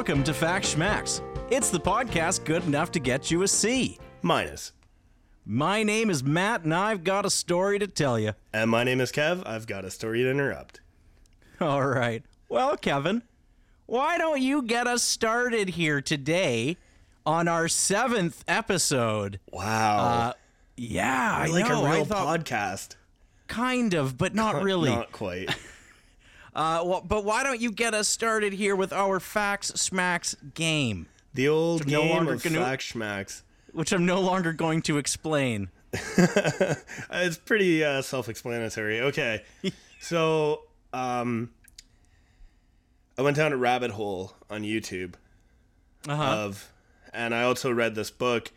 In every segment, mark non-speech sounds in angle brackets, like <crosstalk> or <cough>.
welcome to Fact Schmacks. It's the podcast good enough to get you a C. Minus. My name is Matt, and I've got a story to tell you. And my name is Kev. I've got a story to interrupt. All right. Well, Kevin, why don't you get us started here today on our seventh episode? Wow. Uh, yeah, I like know. a real thought- podcast. kind of, but not really. Not quite. <laughs> Uh, well, but why don't you get us started here with our Fact Schmacks game, The old no game longer of gonna- fact schmacks. which I'm no longer going to explain. <laughs> It's pretty uh, self-explanatory. Okay. <laughs> so, um, I went down a rabbit hole on YouTube Uh-huh. of, and I also read this book,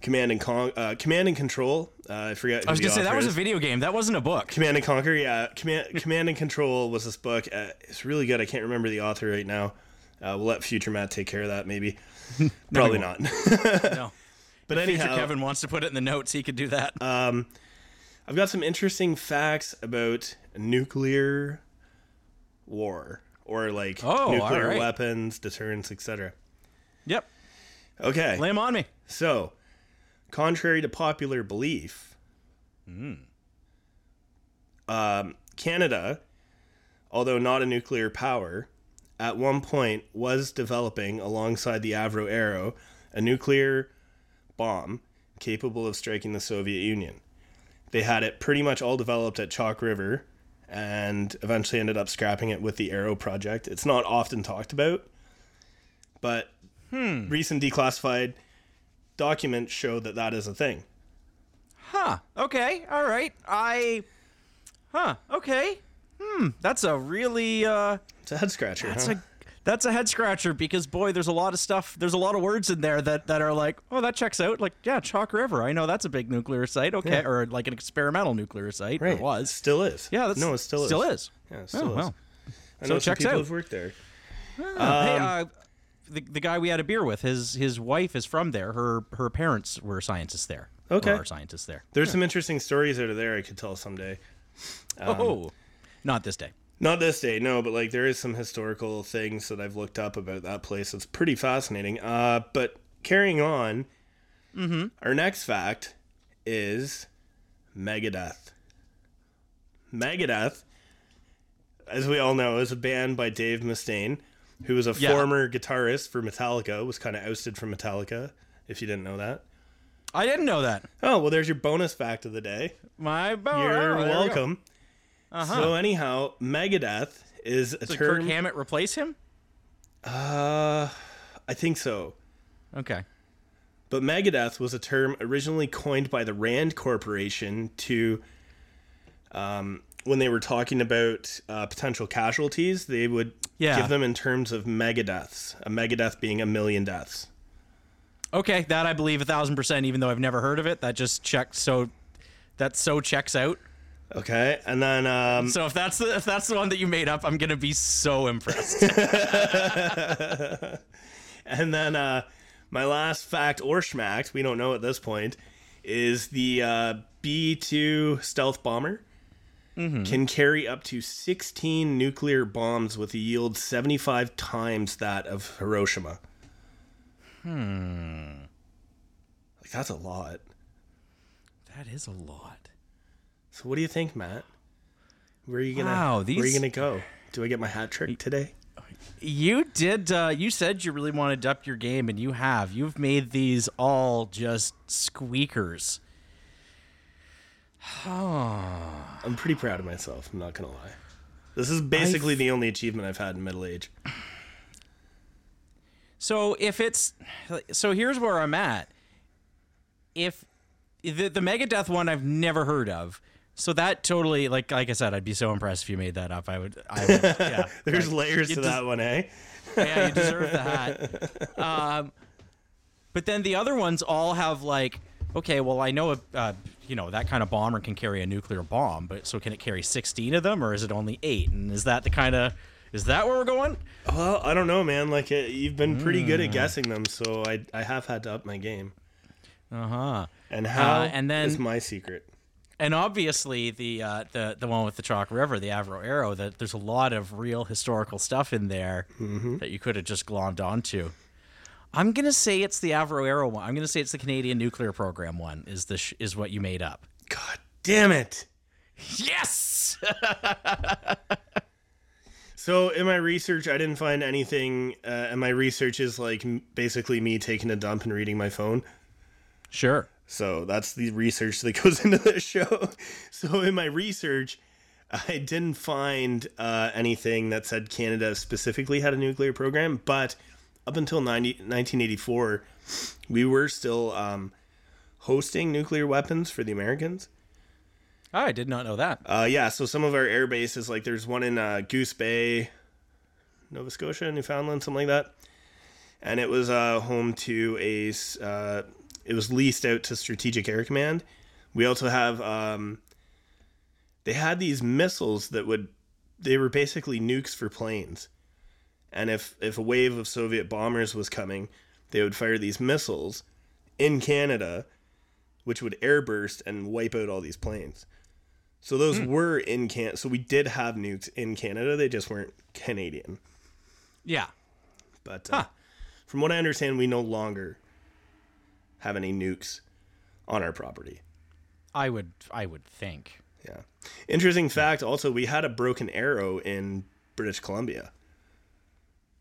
Command and Con- uh, Command and Control. Uh, I forget. I was gonna say that was a video game. That wasn't a book. Command and Conquer, yeah. Command, Command and Control was this book. Uh, it's really good. I can't remember the author right now. Uh, we'll let future Matt take care of that, maybe. <laughs> Probably not. <laughs> No. but Future anyhow, Kevin wants to put it in the notes. He could do that. Um, I've got some interesting facts about nuclear war or like Oh, nuclear alright. weapons, deterrence, etc. yep. Okay, Lay him on me. so contrary to popular belief, Hmm. um, Canada, although not a nuclear power, at one point was developing alongside the Avro Arrow a nuclear bomb capable of striking the Soviet Union. They had it pretty much all developed at Chalk River and eventually ended up scrapping it with the Arrow project. It's not often talked about, but recent declassified documents show that that is a thing. Huh. Okay. All right. I. Huh. Okay. Hmm. That's a really. uh It's a head scratcher. That's huh? a. That's a head scratcher because boy, there's a lot of stuff. There's a lot of words in there that, that are like, oh, that checks out. Like, yeah, Chalk River. I know that's a big nuclear site. Okay, Yeah. or like an experimental nuclear site. right. It was. Still is. Yeah, that's no, it still is. Still is. Yeah, it still Oh, is. well. I So know it some people out. who've worked there. hey, Um, uh, the, the guy we had a beer with, his his wife is from there. Her her parents were scientists there. Okay. Are scientists there. There's some interesting stories out of there I could tell someday. Um, oh, not this day. Not this day, no, but like there is some historical things that I've looked up about that place. It's pretty fascinating. Uh, but carrying on, Mm-hmm. our next fact is Megadeth. Megadeth, as we all know, is a band by Dave Mustaine, who was a Yeah. former guitarist for Metallica, was kind of ousted from Metallica, if you didn't know that. I didn't know that. Oh, well, there's your bonus fact of the day. My bo- You're oh, we welcome. Uh-huh. So anyhow, Megadeth is a Did Kirk. Hammett replace him? uh, I think so. Okay. But Megadeth was a term originally coined by the Rand Corporation to, um, when they were talking about uh, potential casualties, they would Yeah. give them in terms of megadeaths. A megadeath being a million deaths. Okay, that I believe a thousand percent. Even though I've never heard of it, that just checks. So that so checks out. Okay, and then um, So if that's the if that's the one that you made up, I'm gonna be so impressed. <laughs> And then uh, my last fact or schmack, we don't know at this point, is the uh, B 2 stealth bomber can carry up to 16 nuclear bombs with a yield 75 times that of Hiroshima. Hmm. Like, that's a lot. that is a lot. So, what do you think, Matt? Where are you gonna? Wow, Where are you gonna go? Do I get my hat trick today? You did. Uh, you said you really wanted to up your game, and you have. You've made these all just squeakers. I'm pretty proud of myself. I'm not gonna lie. This is basically the only achievement I've had in middle age. So if it's so, here's where I'm at. If the the Megadeth one I've never heard of, so that totally like like I said, I'd be so impressed if you made that up. I would. I would <laughs> yeah. There's like, layers to des- that one, eh? Yeah, you deserve the hat. <laughs> Um, but then the other ones all have like, okay, well I know a, uh, you know that kind of bomber can carry a nuclear bomb, but so can it carry 16 of them, or is it only eight? And is that the kind of is that where we're going? Well, I don't know, man. Like it, you've been pretty good Hmm. at guessing them, so I I have had to up my game. Uh huh. And how and then- is my secret. and obviously the uh, the the one with the Chalk River, the Avro Arrow, that there's a lot of real historical stuff in there that you could have just glommed onto. I'm gonna say it's the Avro Arrow one. I'm gonna say it's the Canadian Nuclear Program one. Is this sh- is what you made up? God damn it. Yes. <laughs> So in my research, I didn't find anything, uh, and my research is like basically me taking a dump and reading my phone. sure. So that's the research that <laughs> goes into this show. So in my research, I didn't find uh, anything that said Canada specifically had a nuclear program, but up until 90, 1984, we were still um, hosting nuclear weapons for the Americans. Oh, I did not know that. Uh, yeah, so some of our air bases, like there's one in uh, Goose Bay, Nova Scotia, Newfoundland, something like that, and it was uh, home to a. Uh, it was leased out to Strategic Air Command. We also have. Um, they had these missiles that would. They were basically nukes for planes, and if if a wave of Soviet bombers was coming, they would fire these missiles in Canada, which would airburst and wipe out all these planes. So those were in Can. So we did have nukes in Canada. They just weren't Canadian. Yeah. But uh, from what I understand, we no longer have any nukes on our property. I would I would think. Yeah. Interesting fact. Also, we had a broken arrow in British Columbia.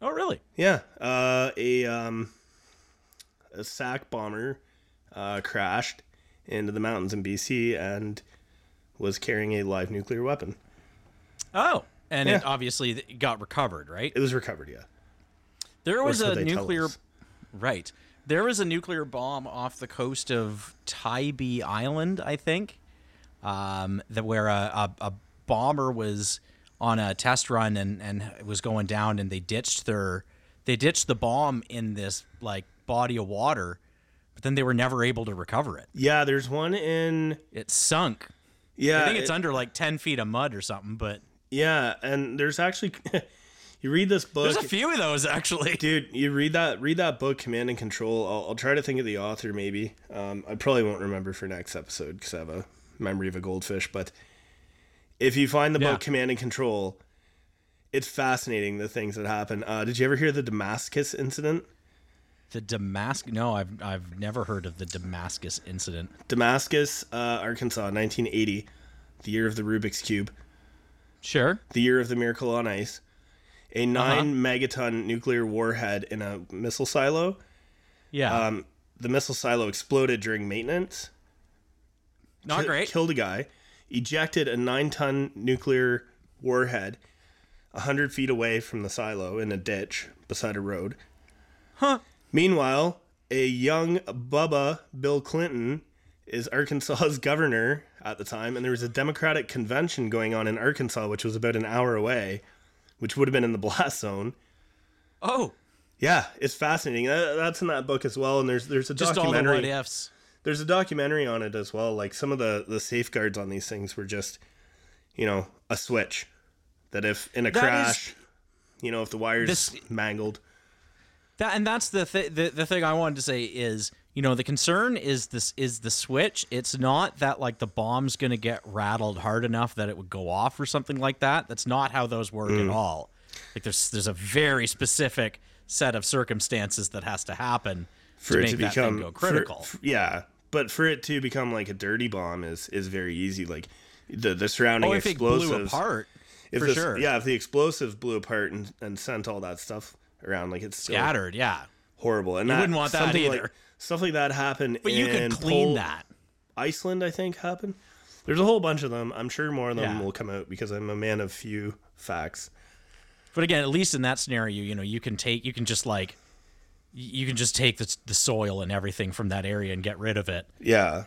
Oh, really? Yeah. Uh, a um, a SAC bomber uh, crashed into the mountains in BC and was carrying a live nuclear weapon. Oh, and Yeah. it obviously got recovered, right? It was recovered. Yeah. There was a what they tell nuclear right. There was a nuclear bomb off the coast of Tybee Island, I think, um, that where a, a, a bomber was on a test run and and was going down, and they ditched their they ditched the bomb in this like body of water, but then they were never able to recover it. Yeah. There's one in. It sunk. Yeah. I think it's it- under like ten feet of mud or something, but Yeah, and there's actually <laughs> you read this book, there's a few of those actually. <laughs> dude. You read that read that book, Command and Control. I'll, I'll try to think of the author. Maybe um, I probably won't remember for next episode because I have a memory of a goldfish. But if you find the Yeah. book Command and Control, it's fascinating the things that happen. Uh, did you ever hear the Damascus incident? The Damascus? No, I've I've never heard of the Damascus incident. Damascus, uh, Arkansas, 1980, the year of the Rubik's cube. Sure. the year of the miracle on ice, a Uh-huh. 9 megaton nuclear warhead in a missile silo. Yeah. Um, the missile silo exploded during maintenance. Not great. Killed a guy, ejected a 9 ton nuclear warhead 100 feet away from the silo in a ditch beside a road. Huh. Meanwhile, a young Bubba Bill Clinton is Arkansas's <laughs> governor at the time, and there was a Democratic convention going on in Arkansas, which was about an hour away, which would have been in the <laughs> blast zone. Oh, Yeah, it's fascinating. That, that's in that book as well, and there's there's a just all the documentary. what ifs. There's a documentary on it as well. Like some of the the safeguards on these things were just, you know, a switch that if in a That is- crash, you know, if the wires This- mangled. That and that's the, th- the the thing I wanted to say is you know the concern is this is the switch. It's not that like the bomb's going to get rattled hard enough that it would go off or something like that. That's not how those work Mm. at all. Like there's there's a very specific set of circumstances that has to happen for it to become go for- critical. yeah, but for it to become like a dirty bomb is is very easy. Like the the surrounding oh, if it explosives. blew apart, if for sure. Yeah, if the explosives blew apart and, and sent all that stuff around, like it's scattered. Yeah, horrible. And You that, wouldn't want that either. Like, stuff like that happened. but you could clean Pol- that. Iceland, I think, happened. There's a whole bunch of them. I'm sure more of them Yeah. will come out because I'm a man of few facts. But again, at least in that scenario, you know, you can take, you can just like, you can just take the, the soil and everything from that area and get rid of it. Yeah.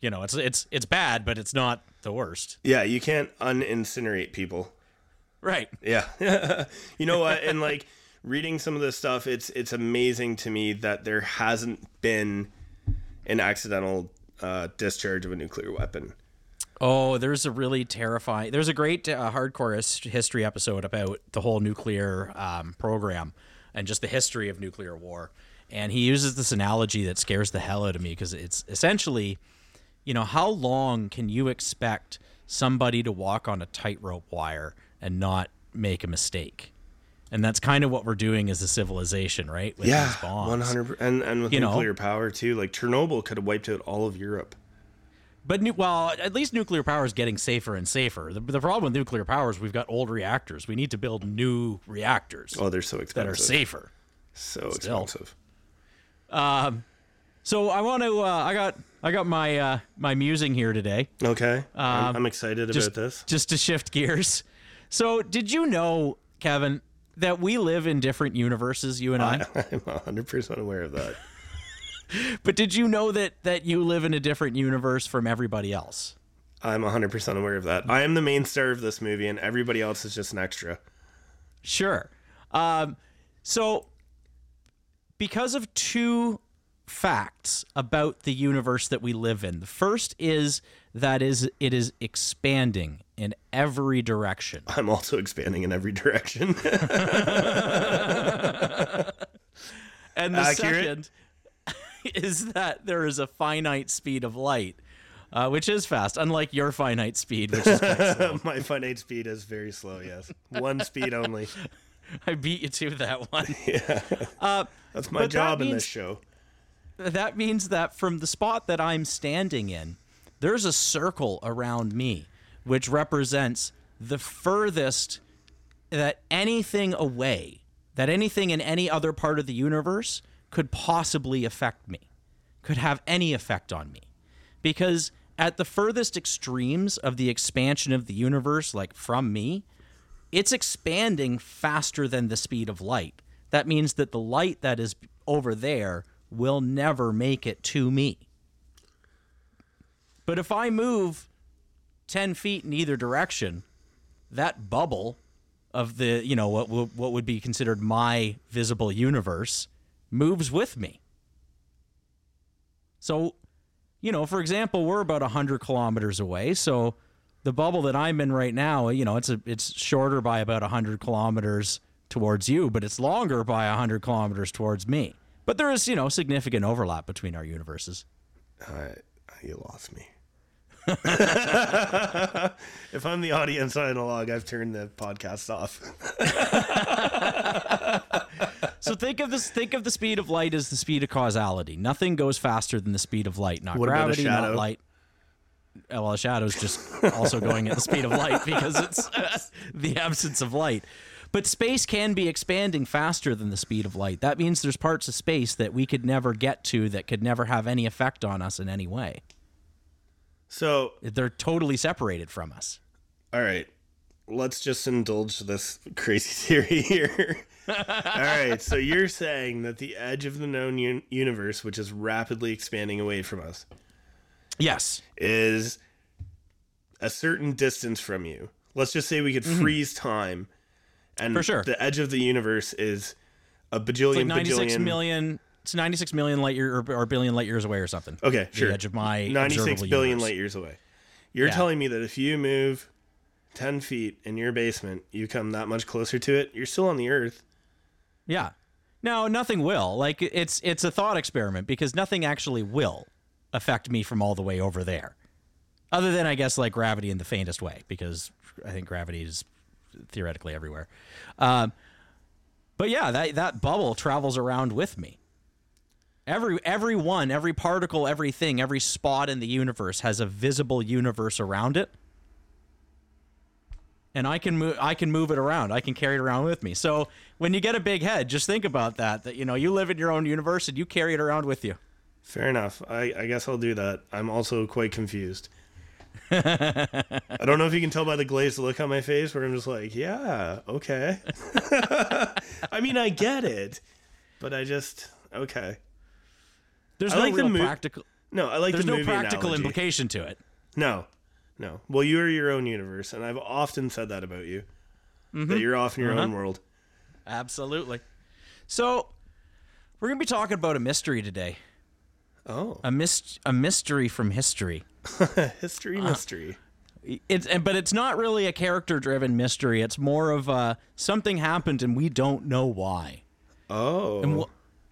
You know, it's it's it's bad, but it's not the worst. Yeah, you can't unincinerate people. Right. Yeah. <laughs> you know what? And like reading some of this stuff, it's it's amazing to me that there hasn't been an accidental uh, discharge of a nuclear weapon. Oh, there's a really terrifying. There's a great uh, hardcore history episode about the whole nuclear um, program and just the history of nuclear war. And he uses this analogy that scares the hell out of me because it's essentially you know, how long can you expect somebody to walk on a tightrope wire and not make a mistake? And that's kind of what we're doing as a civilization, right? With yeah, one hundred, and and with You know. nuclear power too. Like Chernobyl could have wiped out all of Europe. But nu- well, at least nuclear power is getting safer and safer. The, the problem with nuclear power is we've got old reactors. We need to build new reactors Oh, they're so that expensive. are safer. So Still. expensive. So I want to. Uh, I got. I got my uh, my musing here today. Okay, I'm, Um, I'm excited just, about this. Just to shift gears. So, did you know, Kevin, that we live in different universes, you and I? <laughs> I'm 100 percent aware of that. But did you know that that you live in a different universe from everybody else? I'm 100 percent aware of that. I am the main star of this movie, and everybody else is just an extra. Sure. Um, so, because of two facts about the universe that we live in, the first is that is it is expanding in every direction. <laughs> I'm also expanding in every direction. <laughs> And the Accurate. second <laughs> is that there is a finite speed of light, uh, which is fast, unlike your finite speed, which is. <laughs> My finite speed is very slow. Yes, one speed only. <laughs> I beat you to that one. Yeah, That's my But that job in this show. that means that from the spot that I'm standing in, there's a circle around me, which represents the furthest that anything away, that anything in any other part of the universe could possibly affect me, could have any effect on me. Because at the furthest extremes of the expansion of the universe, like from me, it's expanding faster than the speed of light. That means that the light that is over there will never make it to me. But if I move 10 feet in either direction, that bubble of the, you know, what, what would be considered my visible universe moves with me. So, you know, for example, we're about 100 kilometers away. So the bubble that I'm in right now, you know, it's a, it's shorter by about 100 kilometers towards you, but it's longer by 100 kilometers towards me. But there is, you know, significant overlap between our universes. Uh, you lost me. <laughs> if I'm the audience analog, I've turned the podcast off. <laughs> So think of this. Think of the speed of light as the speed of causality. Nothing goes faster than the speed of light. Not What gravity, not light. Uh, Well, a shadow's just also going at the speed of light because it's <laughs> the absence of light. But space can be expanding faster than the speed of light. That means there's parts of space that we could never get to that could never have any effect on us in any way. So, They're totally separated from us. all right, let's just indulge this crazy <laughs> theory here. <laughs> all right, so you're saying that the edge of the known un- universe, which is rapidly expanding away from us, Yes. is a certain distance from you. Let's just say we could freeze time, and Mm-hmm. For sure. the edge of the universe is a bajillion, Like 96 bajillion. million. It's 96 million light year or, or billion light years away or something. Okay, The sure. edge of my 96 billion universe. light years away. You're Yeah. telling me that if you move 10 feet in your basement, you come that much closer to it, you're still on the earth. Yeah. No, nothing will. Like it's it's a thought experiment because nothing actually will affect me from all the way over there. Other than I guess like gravity in the faintest way because I think gravity is theoretically everywhere. Um, but yeah, that that bubble travels around with me. Every every one, every particle, everything, every spot in the universe has a visible universe around it. And I can move I can move it around. I can carry it around with me. So when you get a big head, just think about that that you know, you live in your own universe and you carry it around with you. Fair enough. I, I guess I'll do that. I'm also quite confused. <laughs> I don't know if you can tell by the glazed look on my face where I'm just like, yeah, okay. <laughs> I mean, I get it, but I just, okay. There's I no like the real mo- practical No, I like there's the no practical analogy. implication to it. No, no. Well, you are your own universe, and I've often said that about you. Mm-hmm. That you're off in your Uh-huh. own world. Absolutely. So we're gonna be talking about a mystery today. Oh, A mys- a mystery from history. <laughs> history Uh-huh. mystery. It's and but it's not really a character driven mystery. It's more of uh something happened and we don't know why. Oh, And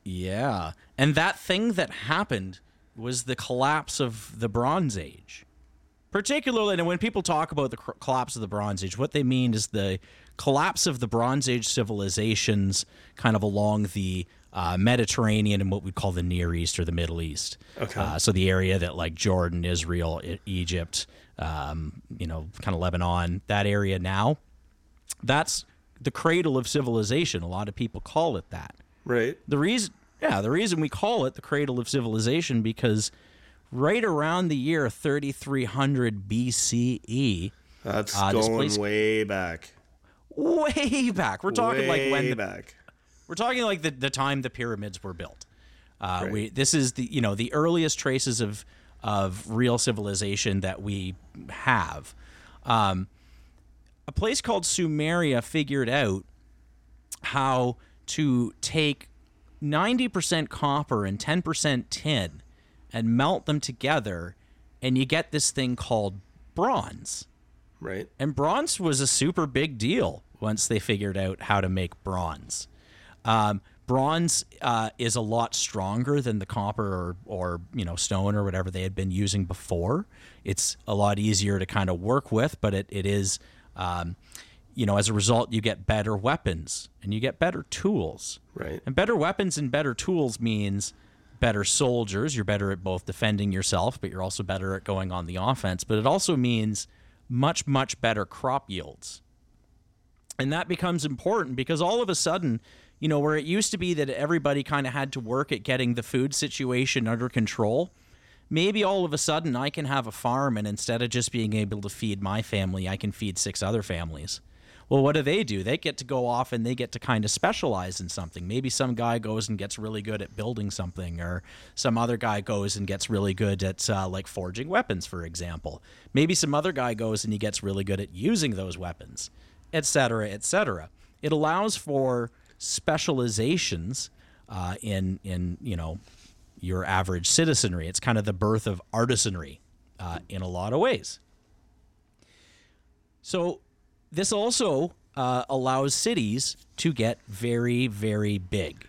yeah. And that thing that happened was the collapse of the Bronze Age. Particularly, and when people talk about the collapse of the Bronze Age, what they mean is the collapse of the Bronze Age civilizations kind of along the uh, Mediterranean and what we call the Near East or the Middle East. Okay. Uh, so the area that like Jordan, Israel, E- Egypt, um, you know, kind of Lebanon, that area now, that's the cradle of civilization. A lot of people call it that. Right. The reason, yeah, the reason we call it the cradle of civilization because right around the year 3300 BCE, That's Uh, going place- way back. way back, we're talking way like when the, back. we're talking like the, the time the pyramids were built. Uh, Right. We this is the you know the earliest traces of of real civilization that we have. Um, a place called Sumeria figured out how to take 90% copper and 10% tin and melt them together, and you get this thing called bronze. Right. And bronze was a super big deal once they figured out how to make bronze. Um, bronze uh, is a lot stronger than the copper or, or you know stone or whatever they had been using before. It's a lot easier to kind of work with, but it, it is, um, you know, as a result, you get better weapons and you get better tools. Right. And better weapons and better tools means better soldiers. You're better at both defending yourself, but you're also better at going on the offense. But it also means much, much better crop yields. And that becomes important because all of a sudden, you know, where it used to be that everybody kind of had to work at getting the food situation under control, maybe all of a sudden I can have a farm and instead of just being able to feed my family, I can feed six other families. Well, what do they do? They get to go off and they get to kind of specialize in something. Maybe some guy goes and gets really good at building something, or some other guy goes and gets really good at uh, like forging weapons, for example. Maybe some other guy goes and he gets really good at using those weapons, etc., etc. It allows for specializations uh, in in you know your average citizenry. It's kind of the birth of artisanry uh, in a lot of ways. So this also uh, allows cities to get very, very big.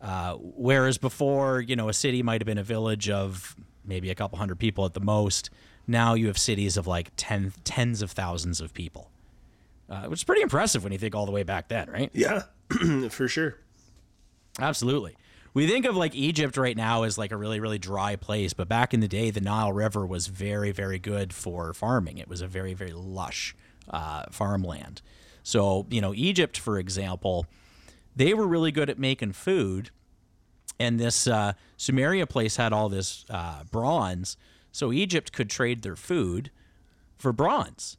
Uh, whereas before, you know, a city might have been a village of maybe a couple hundred people at the most. Now you have cities of like ten, tens of thousands of people, uh, which is pretty impressive when you think all the way back then, right? Yeah. <clears throat> For sure. Absolutely. We think of like Egypt right now as like a really, really dry place, but back in the day, the Nile River was very, very good for farming. It was a very, very lush uh, farmland. So, you know, Egypt, for example, they were really good at making food. And this uh, Sumeria place had all this uh, bronze. So Egypt could trade their food for bronze.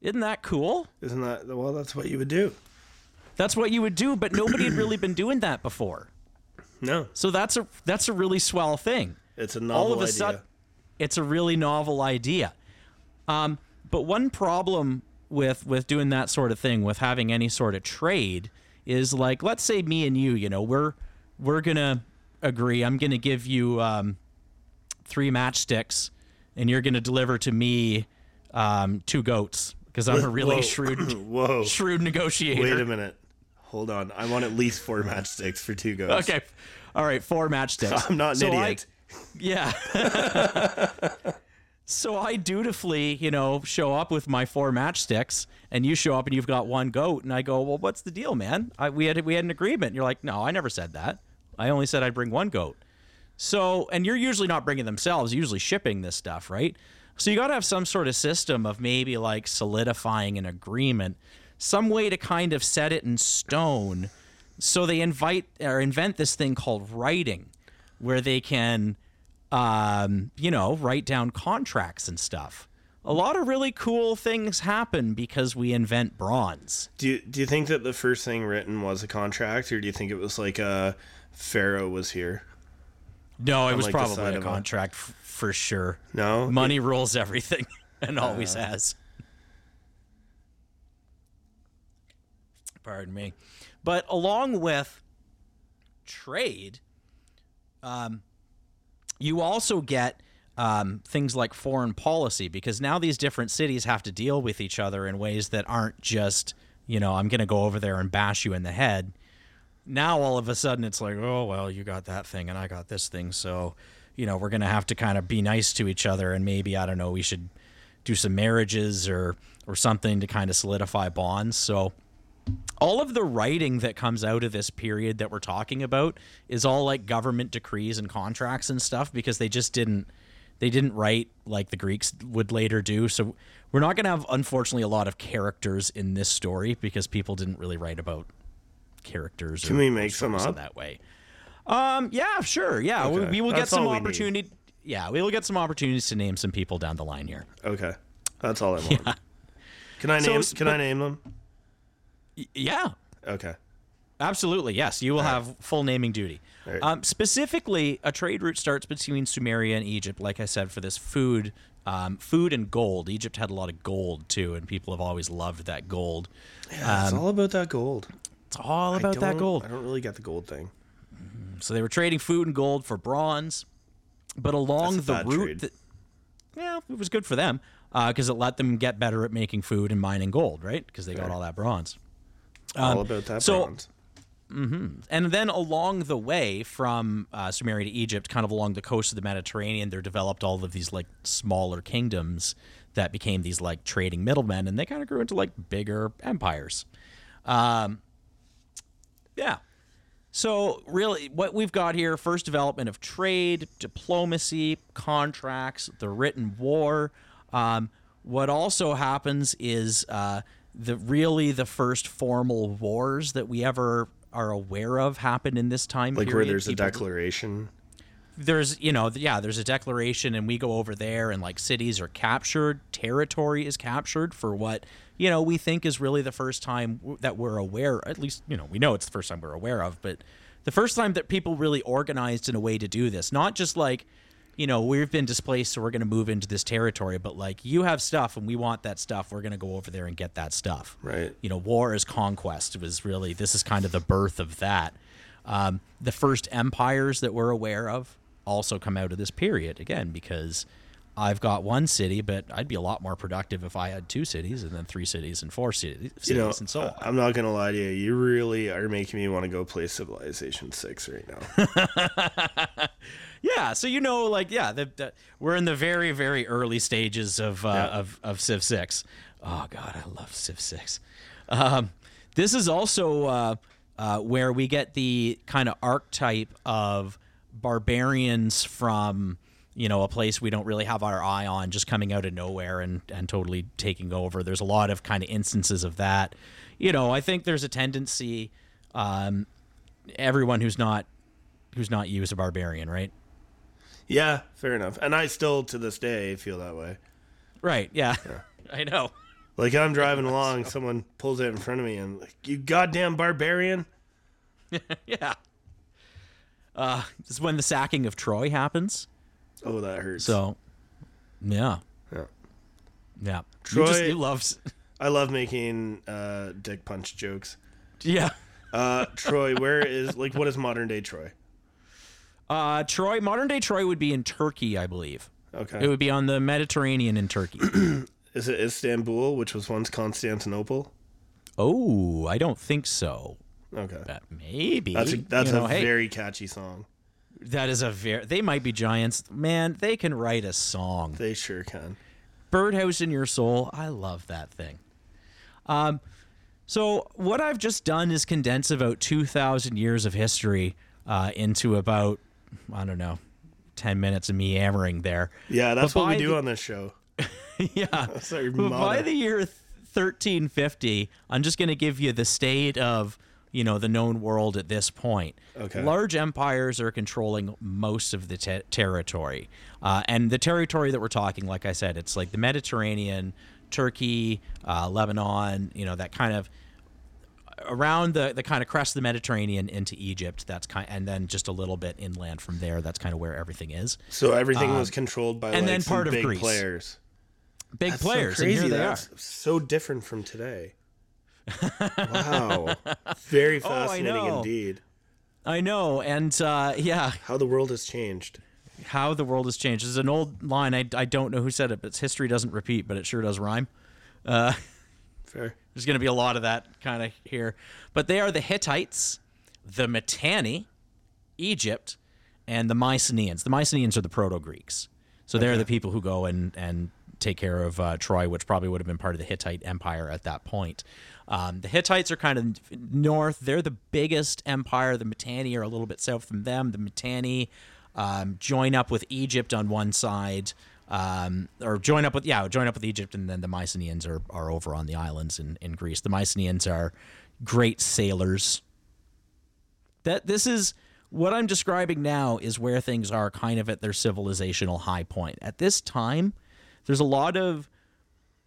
Isn't that cool? Isn't that well? That's what you would do. That's what you would do, but nobody had really been doing that before. No, So that's a that's a really swell thing. it's a novel All of a idea. sudden, it's a really novel idea. Um, but one problem with with doing that sort of thing, with having any sort of trade, is like let's say me and you, you know, we're we're gonna agree. I'm gonna give you um, three matchsticks, and you're gonna deliver to me um, two goats because I'm a really Whoa. <laughs> shrewd <coughs> Whoa! shrewd negotiator. Wait a minute. Hold on. I want at least four matchsticks for two goats. Okay. All right, four matchsticks. <laughs> I'm not an So I- idiot. Yeah. <laughs> so I dutifully, you know, show up with my four matchsticks, and you show up and you've got one goat, and I go, "Well, what's the deal, man? I, we had we had an agreement." And you're like, "No, I never said that. I only said I'd bring one goat." So, and you're usually not bringing themselves, usually shipping this stuff, right? So you got to have some sort of system of maybe like solidifying an agreement, some way to kind of set it in stone. So they invite or invent this thing called writing, where they can, um, you know, write down contracts and stuff. A lot of really cool things happen because we invent bronze. Do you, do you think that the first thing written was a contract, or do you think it was like a Pharaoh was here? No, it was like probably a contract f- for sure. No. Money rules everything <laughs> and always Uh. has. Pardon me. But along with trade, um, you also get um, things like foreign policy because now these different cities have to deal with each other in ways that aren't just, you know, I'm going to go over there and bash you in the head. Now all of a sudden it's like, oh, well, you got that thing and I got this thing. So, you know, we're going to have to kind of be nice to each other and maybe I don't know, we should do some marriages or or something to kind of solidify bonds. So all of the writing that comes out of this period that we're talking about is all like government decrees and contracts and stuff because they just didn't they didn't write like the Greeks would later do. So we're not going to have unfortunately a lot of characters in this story because people didn't really write about characters. Can or, we make some up? that way? Um, yeah, sure. Yeah, we, Okay. we will get That's all some we need. opportunity. Yeah, we will get some opportunities to name some people down the line here. Okay, that's all I <laughs> want. Can I name? s- Can but- I name them? Yeah, Okay. Absolutely, yes. You will have full naming duty. Alright. Um, specifically, a trade route starts between Sumeria and Egypt, like I said, for this food, um, food and gold. Egypt had a lot of gold too, and people have always loved that gold. Yeah, it's all about that gold. It's all about that gold. I don't really get the gold thing. So they were trading food and gold for bronze, but along the route, that, yeah, it was good for them because it let them get better at making food and mining gold, right? Because they got all that bronze. All about that Um, so- bronze. And then along the way from uh, Sumeria to Egypt, kind of along the coast of the Mediterranean, there developed all of these like smaller kingdoms that became these like trading middlemen, and they kind of grew into like bigger empires. Um, yeah. So really, what we've got here: first development of trade, diplomacy, contracts, the written war. Um, what also happens is uh, the really the first formal wars that we ever are aware of happen in this time Like period. where there's a declaration. there's you know yeah there's a declaration and we go over there and like cities are captured territory is captured for what you know we think is really the first time that we're aware at least you know we know it's the first time we're aware of but the first time that people really organized in a way to do this not just like you know we've been displaced so we're going to move into this territory but like you have stuff and we want that stuff we're going to go over there and get that stuff Right. you know, war is conquest was really this is kind of the birth of that. Um, the first empires that we're aware of also come out of this period again because I've got one city, but I'd be a lot more productive if I had two cities and then three cities and four cities, cities You know, and so on. I'm not gonna lie to you. You really are making me want to go play Civilization Six right now. <laughs> Yeah, so you know, like, yeah, the, the, we're in the very, very early stages of uh, Yeah. of of Civ Six. Oh God, I love Civ Six. Um, this is also uh, uh, where we get the kind of archetype of barbarians from you know a place we don't really have our eye on, just coming out of nowhere and and totally taking over. There's a lot of kind of instances of that. You know, I think there's a tendency. Um, everyone who's not who's not you is a barbarian, right? yeah, fair enough. And I still, to this day, feel that way. Right. Yeah. <laughs> I know. Like I'm driving <laughs> along, someone pulls out in front of me, and like, you goddamn barbarian. <laughs> Yeah. Uh, this is when the sacking of Troy happens. Oh, that hurts. So, yeah, yeah. yeah. Troy- You, just, you love. s- <laughs> I love making uh, dick punch jokes. Yeah. Uh, Troy, where is like what is modern day Troy? Uh, Troy, modern day Troy would be in Turkey, I believe. Okay. It would be on the Mediterranean in Turkey. <clears throat> Is it Istanbul, which was once Constantinople? oh, I don't think so. Okay. But maybe. That's a, that's you know, a hey, very catchy song. That is a very. They might be giants, man. They can write a song. They sure can. Birdhouse in Your Soul. I love that thing. Um, so what I've just done is condense about two thousand years of history uh, into about I don't know, ten minutes of me yammering there. Yeah, that's what we do the- on this show. <laughs> yeah. <laughs> That's our But by the year 1350, I'm just going to give you the state of you know the known world at this point. Okay. Large empires are controlling most of the te- territory, uh, and the territory that we're talking, like I said, it's like the Mediterranean, Turkey, uh, Lebanon. You know that kind of around the, the kind of crest of the Mediterranean into Egypt. That's kind, and then just a little bit inland from there. That's kind of where everything is. So everything was controlled by Um, and like then some part of big Greece. players. Big That's players, so crazy. and here they That's are. so different from today. Wow. <laughs> Very Oh, fascinating know. indeed. I know, and uh, yeah, How the world has changed. how the world has changed. There's an old line. I, I don't know who said it, but history doesn't repeat, but it sure does rhyme. Fair. <laughs> There's going to be a lot of that kind of here. But they are the Hittites, the Mitanni, Egypt, and the Mycenaeans. The Mycenaeans are the Proto Greeks, so they're the people who go and and take care of uh, Troy, which probably would have been part of the Hittite Empire at that point. Um, the Hittites are kind of north; they're the biggest empire. The Mitanni are a little bit south from them. The Mitanni um, join up with Egypt on one side. Um, or join up with yeah, join up with Egypt, and then the Mycenaeans are, are over on the islands in, in Greece. The Mycenaeans are great sailors. That this is what I'm describing now is where things are kind of at their civilizational high point. At this time, there's a lot of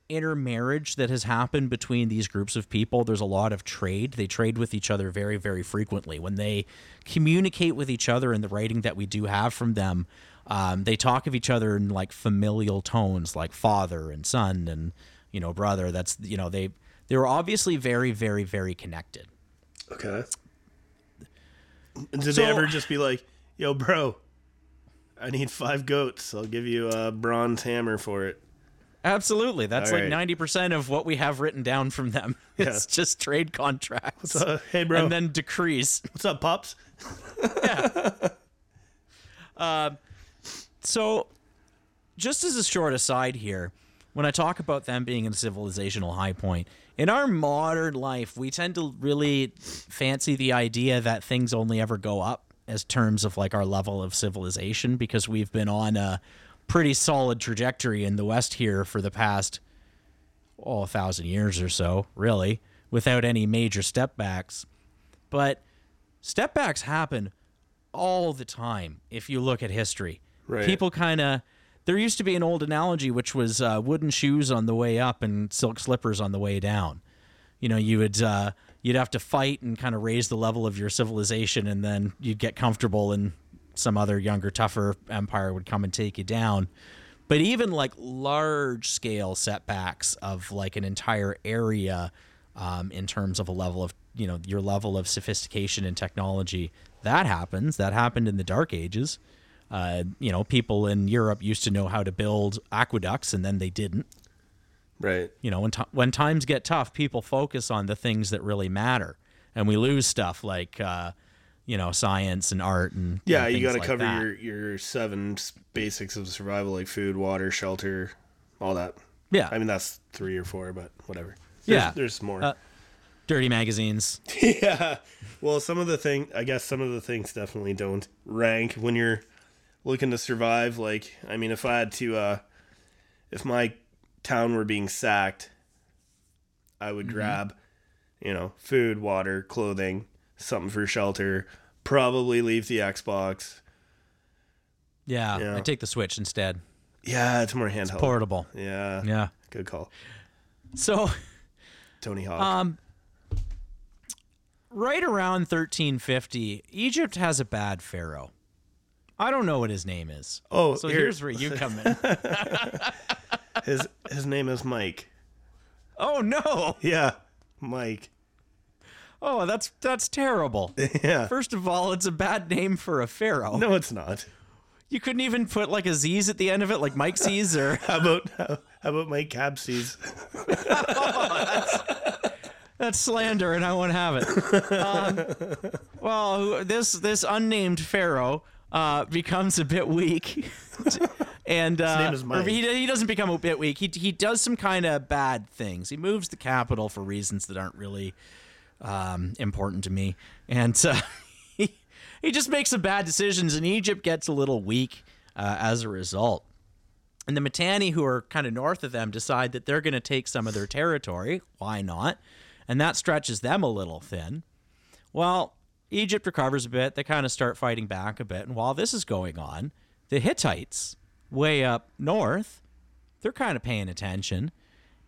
intermarriage that has happened between these groups of people. There's a lot of trade. They trade with each other very, very frequently. When they communicate with each other in the writing that we do have from them, um, they talk of each other in like familial tones, like father and son and you know brother. That's you know they they were obviously very, very, very connected. Okay. Did So- they ever just be like, "Yo, bro, I need five goats. I'll give you a bronze hammer for it." Absolutely. That's All like right. ninety percent of what we have written down from them. <laughs> It's just trade contracts. So, hey, bro, And then decrees. what's up, pops? <laughs> Um, so, just as a short aside here, when I talk about them being a civilizational high point, in our modern life, we tend to really fancy the idea that things only ever go up as terms of like our level of civilization because we've been on a pretty solid trajectory in the West here for the past oh a thousand years or so, really, without any major step backs. But step backs happen all the time if you look at history. Right. People kind of. There used to be an old analogy which was uh, wooden shoes on the way up and silk slippers on the way down. You know, you would uh, you'd have to fight and kind of raise the level of your civilization, and then you'd get comfortable, and some other younger, tougher empire would come and take you down. But even like large scale setbacks of like an entire area um, in terms of a level of, you know, your level of sophistication and technology, that happens. That happened in the Dark Ages. Uh, you know, people in Europe used to know how to build aqueducts and then they didn't. Right. You know, when, t- when times get tough, people focus on the things that really matter. And we lose stuff like, uh, you know, science and art and Yeah, and you got to like cover that. your your seven basics of survival, like food, water, shelter, all that. yeah I mean, that's three or four, but whatever. Yeah. there's, there's more. Uh, dirty magazines. <laughs> yeah. Well, some of the thing, I guess, some of the things definitely don't rank when you're looking to survive. Like, I mean, if I had to, uh if my town were being sacked, I would Mm-hmm. grab, you know, food, water, clothing, something for shelter. Probably leave the Xbox. Yeah, Yeah. I take the Switch instead. Yeah, it's more handheld. Portable. yeah, Yeah. good call, So, Tony Hawk. um, right around 1350, Egypt has a bad pharaoh. I don't know what his name is. oh, So here, here's where you come in. <laughs> his his name is Mike. oh no! Yeah, Mike. Oh, that's that's terrible. <laughs> Yeah. First of all, it's a bad name for a pharaoh. No, it's not. You couldn't even put like a Z's at the end of it, like Mike Z's, or <laughs> How about how, how about Mike Cabsies? That's slander, and I won't have it. Um, well, this this unnamed pharaoh uh, becomes a bit weak, <laughs> and uh, name is Mike. he he doesn't become a bit weak. He he does some kind of bad things. He moves the capital for reasons that aren't really um, important to me, and uh, <laughs> he he just makes some bad decisions, and Egypt gets a little weak uh, as a result. And the Mitanni, who are kind of north of them, decide that they're going to take some of their territory. Why not? And that stretches them a little thin. Well, Egypt recovers a bit. They kind of start fighting back a bit. And while this is going on, the Hittites, way up north, they're kind of paying attention.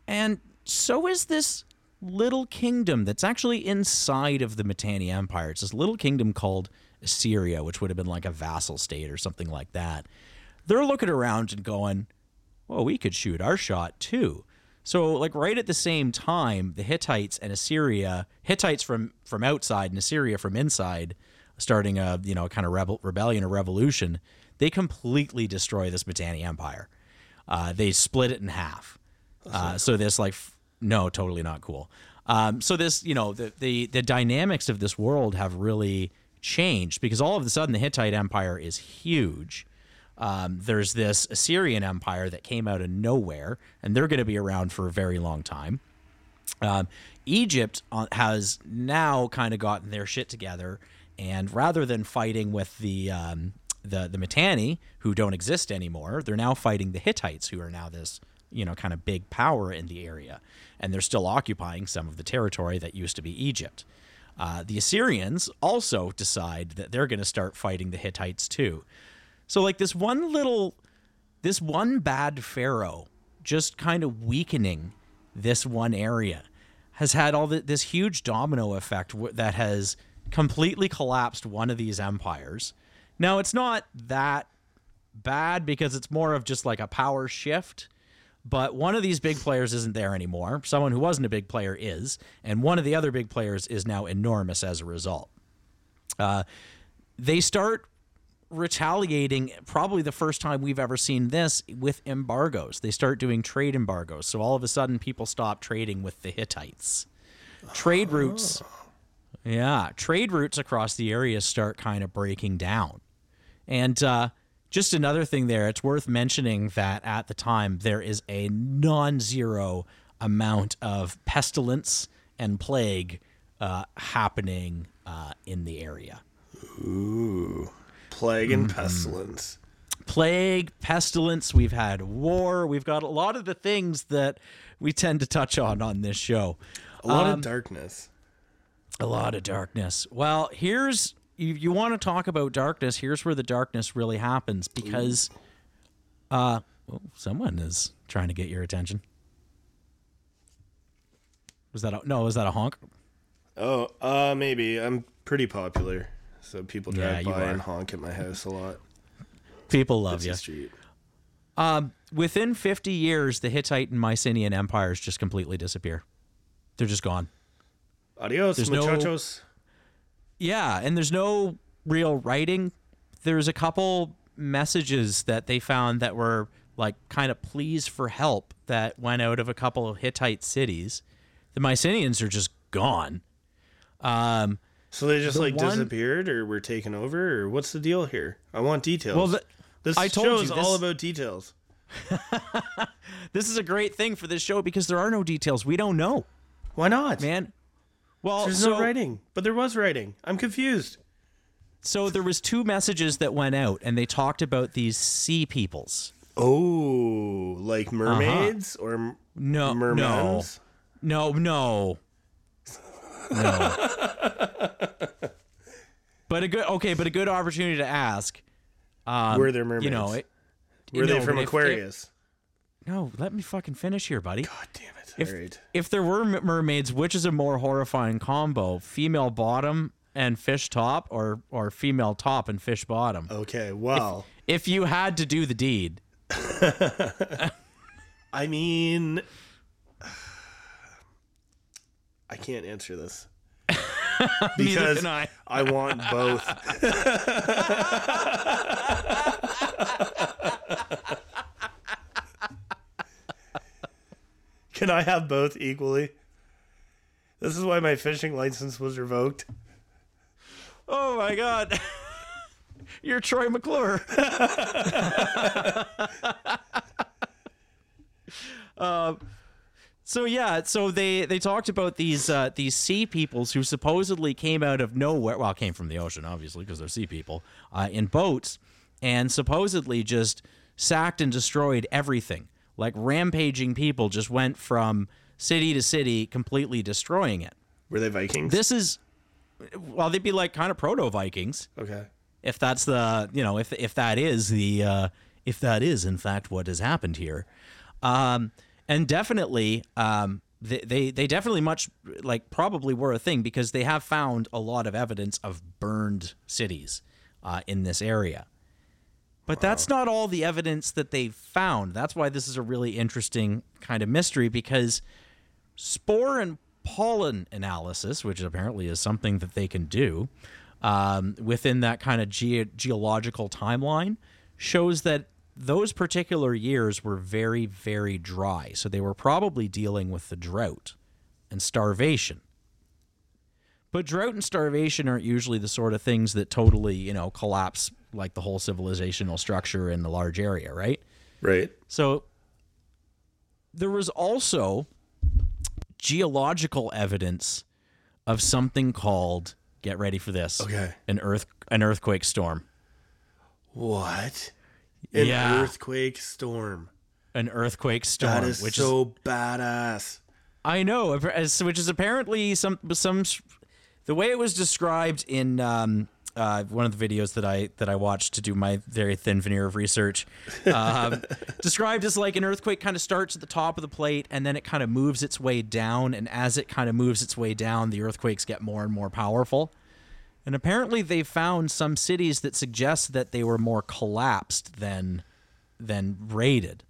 And so is this little kingdom that's actually inside of the Mitanni Empire. It's this little kingdom called Assyria, which would have been like a vassal state or something like that. They're looking around and going, well, we could shoot our shot too. So, like right at the same time, the Hittites and Assyria, Hittites from from outside and Assyria from inside, starting a you know kind of rebel, rebellion or revolution, they completely destroy this Mitanni Empire. Uh, they split it in half. Uh, so this like f- no, totally not cool. Um, so this you know the, the the dynamics of this world have really changed because all of a sudden the Hittite Empire is huge. Um, there's this Assyrian Empire that came out of nowhere, and they're going to be around for a very long time. Um, Egypt uh, has now kind of gotten their shit together, and rather than fighting with the um, the the Mitanni, who don't exist anymore, they're now fighting the Hittites, who are now this you know kind of big power in the area, and they're still occupying some of the territory that used to be Egypt. Uh, the Assyrians also decide that they're going to start fighting the Hittites too. So like this one little, this one bad pharaoh just kind of weakening this one area has had all the, this huge domino effect that has completely collapsed one of these empires. Now it's not that bad because it's more of just like a power shift. But one of these big players isn't there anymore. Someone who wasn't a big player is, and one of the other big players is now enormous as a result. Uh, they start retaliating probably the first time we've ever seen this with embargoes. They start doing trade embargoes. So all of a sudden people stop trading with the Hittites. Trade routes Yeah, trade routes across the area start kind of breaking down. And uh, just another thing there, it's worth mentioning that at the time there is a non-zero amount of pestilence and plague uh, happening uh, in the area. Ooh. Plague and pestilence. plague, pestilence, we've had war, we've got a lot of the things that we tend to touch on on this show. A lot of darkness. A lot of darkness. Well, here's you, you want to talk about darkness, here's where the darkness really happens because uh oh, someone is trying to get your attention. Was that a, no, was that a honk? Oh, uh, maybe. I'm pretty popular. So people Yeah, drive you by and honk at my house a lot. People love It's you. Um, within 50 years, the Hittite and Mycenaean empires just completely disappear. They're just gone. Adios, There's no- muchachos. Yeah, and there's no real writing. There's a couple messages that they found that were like kind of pleas for help that went out of a couple of Hittite cities. The Mycenaeans are just gone. Um, So they just The like one- disappeared or were taken over or what's the deal here? I want details. well, the, this I told show you, is all about details. <laughs> this is a great thing for this show because there are no details. We don't know, Why not? man. Well, There's so, no writing, but there was writing. I'm confused. so there was two messages that went out, and they talked about these sea peoples. Oh, like uh-huh. mermaids or m- No, no. No, no. No. but a good okay, but a good opportunity to ask. Um, Were there mermaids? You know, it, Were you they know, from but if- Aquarius? if- no, let me fucking finish here, buddy. God damn it. If, right. if there were mermaids, which is a more horrifying combo? Female bottom and fish top, or or female top and fish bottom? Okay, well, If you had to do the deed, <laughs> I mean, I can't answer this. <laughs> because I. I want both. Can I have both equally? This is why my fishing license was revoked. oh my god, <laughs> you're Troy McClure. Um, <laughs> So yeah, so they they talked about these uh, these sea peoples who supposedly came out of nowhere. Well, came from the ocean, obviously, because they're sea people uh, in boats, and supposedly just sacked and destroyed everything. Like rampaging people just went from city to city, completely destroying it. Were they Vikings? This is, well, they'd be like kind of proto Vikings okay. if that's the you know if if that is the uh, if that is in fact what has happened here, um, and definitely um, they, they they definitely much like probably were a thing because they have found a lot of evidence of burned cities uh, in this area. But that's not all the evidence that they've found. That's why this is a really interesting kind of mystery because spore and pollen analysis, which apparently is something that they can do um, within that kind of ge- geological timeline, shows that those particular years were very, very dry. So they were probably dealing with the drought and starvation. But drought and starvation aren't usually the sort of things that totally, you know, collapse like the whole civilizational structure in the large area, right? Right. So there was also geological evidence of something called get ready for this. Okay. An earth an earthquake storm. What? An Yeah. earthquake storm. An earthquake storm, That is which is so badass. I know, as- which is apparently some some the way it was described in um, uh, one of the videos that I that I watched to do my very thin veneer of research. Um, <laughs> described as like an earthquake kind of starts at the top of the plate and then it kind of moves its way down, and as it kind of moves its way down, the earthquakes get more and more powerful. And apparently, they found some cities that suggest that they were more collapsed than than raided.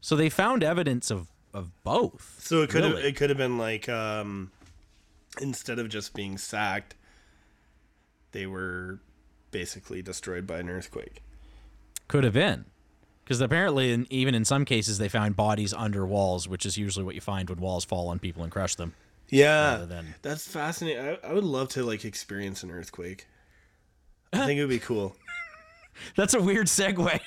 So they found evidence of of both. So it could have it could have been like um instead of just being sacked, they were basically destroyed by an earthquake. Could have been. Because apparently, in, even in some cases, they found bodies under walls, which is usually what you find when walls fall on people and crush them. Yeah, than- that's fascinating. I, I would love to like experience an earthquake. I think it would be cool. <laughs> That's a weird segue.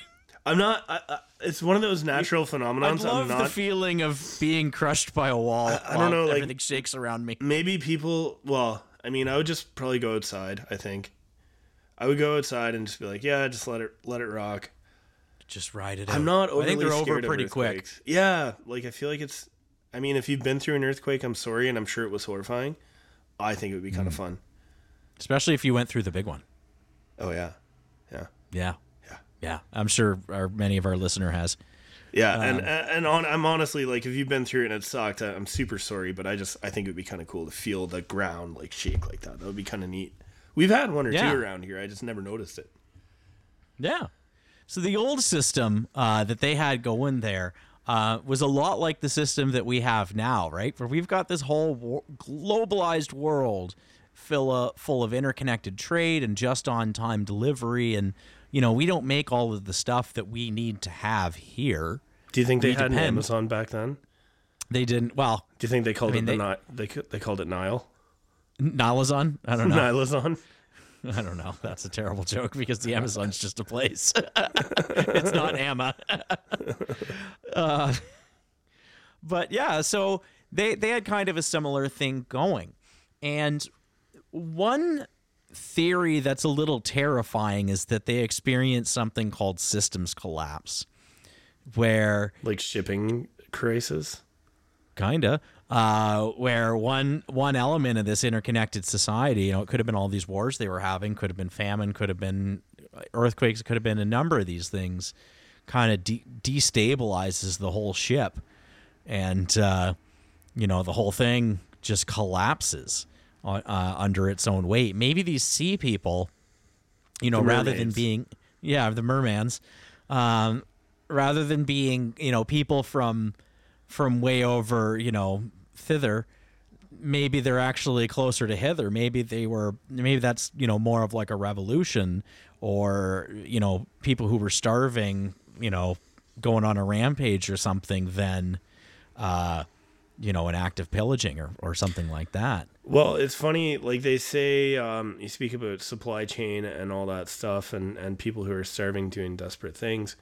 I'm not. I, I, it's one of those natural I phenomenons. love I'm the feeling of being crushed by a wall. I don't while know, like- everything shakes around me. maybe people. Well, I mean, I would just probably go outside. I think I would go outside and just be like, yeah, just let it let it rock. Just ride it out. I'm not I overly think they're over pretty quick. earthquakes. Yeah, like I feel like it's. I mean, if you've been through an earthquake, I'm sorry, and I'm sure it was horrifying. I think it would be Mm. kind of fun. Especially if you went through the big one. Oh yeah, yeah, Yeah. Yeah. Yeah. I'm sure our, many of our listener has. yeah. Um, and and, on, I'm honestly like, if you've been through it and it sucked, I'm super sorry, but I just I think it would be kind of cool to feel the ground like shake like that. That would be kind of neat. We've had one or Yeah. two around here. I just never noticed it. Yeah. So the old system uh, that they had going there uh, was a lot like the system that we have now, right? Where we've got this whole wo- globalized world full of, full of interconnected trade and just on time delivery. And, you know, we don't make all of the stuff that we need to have here. Do you think they We had an. Amazon back then? They didn't, well, Do you think they called I mean, it the they- Ni- they they called it Nile? Nilazon? I don't know. Nilazon? <laughs> I don't know. That's a terrible joke because the Amazon's just a place. <laughs> it's not Amma. <laughs> uh, <laughs> but yeah, so they they had kind of a similar thing going, and one theory that's a little terrifying is that they experienced something called systems collapse, where Like shipping crisis? kinda. Uh, where one one element of this interconnected society you know it could have been all these wars they were having could have been famine could have been earthquakes could have been a number of these things kind of de- destabilizes the whole ship. And uh, you know the whole thing just collapses uh, uh, under its own weight. Maybe these sea people you know rather than being yeah the mermans um, rather than being you know people from from way over you know thither maybe they're actually closer to hither. Maybe they were maybe that's you know more of like a revolution or you know people who were starving you know going on a rampage or something than uh you know an act of pillaging or, or something like that Well, it's funny, like they say, um, you speak about supply chain and all that stuff, and, and people who are starving doing desperate things.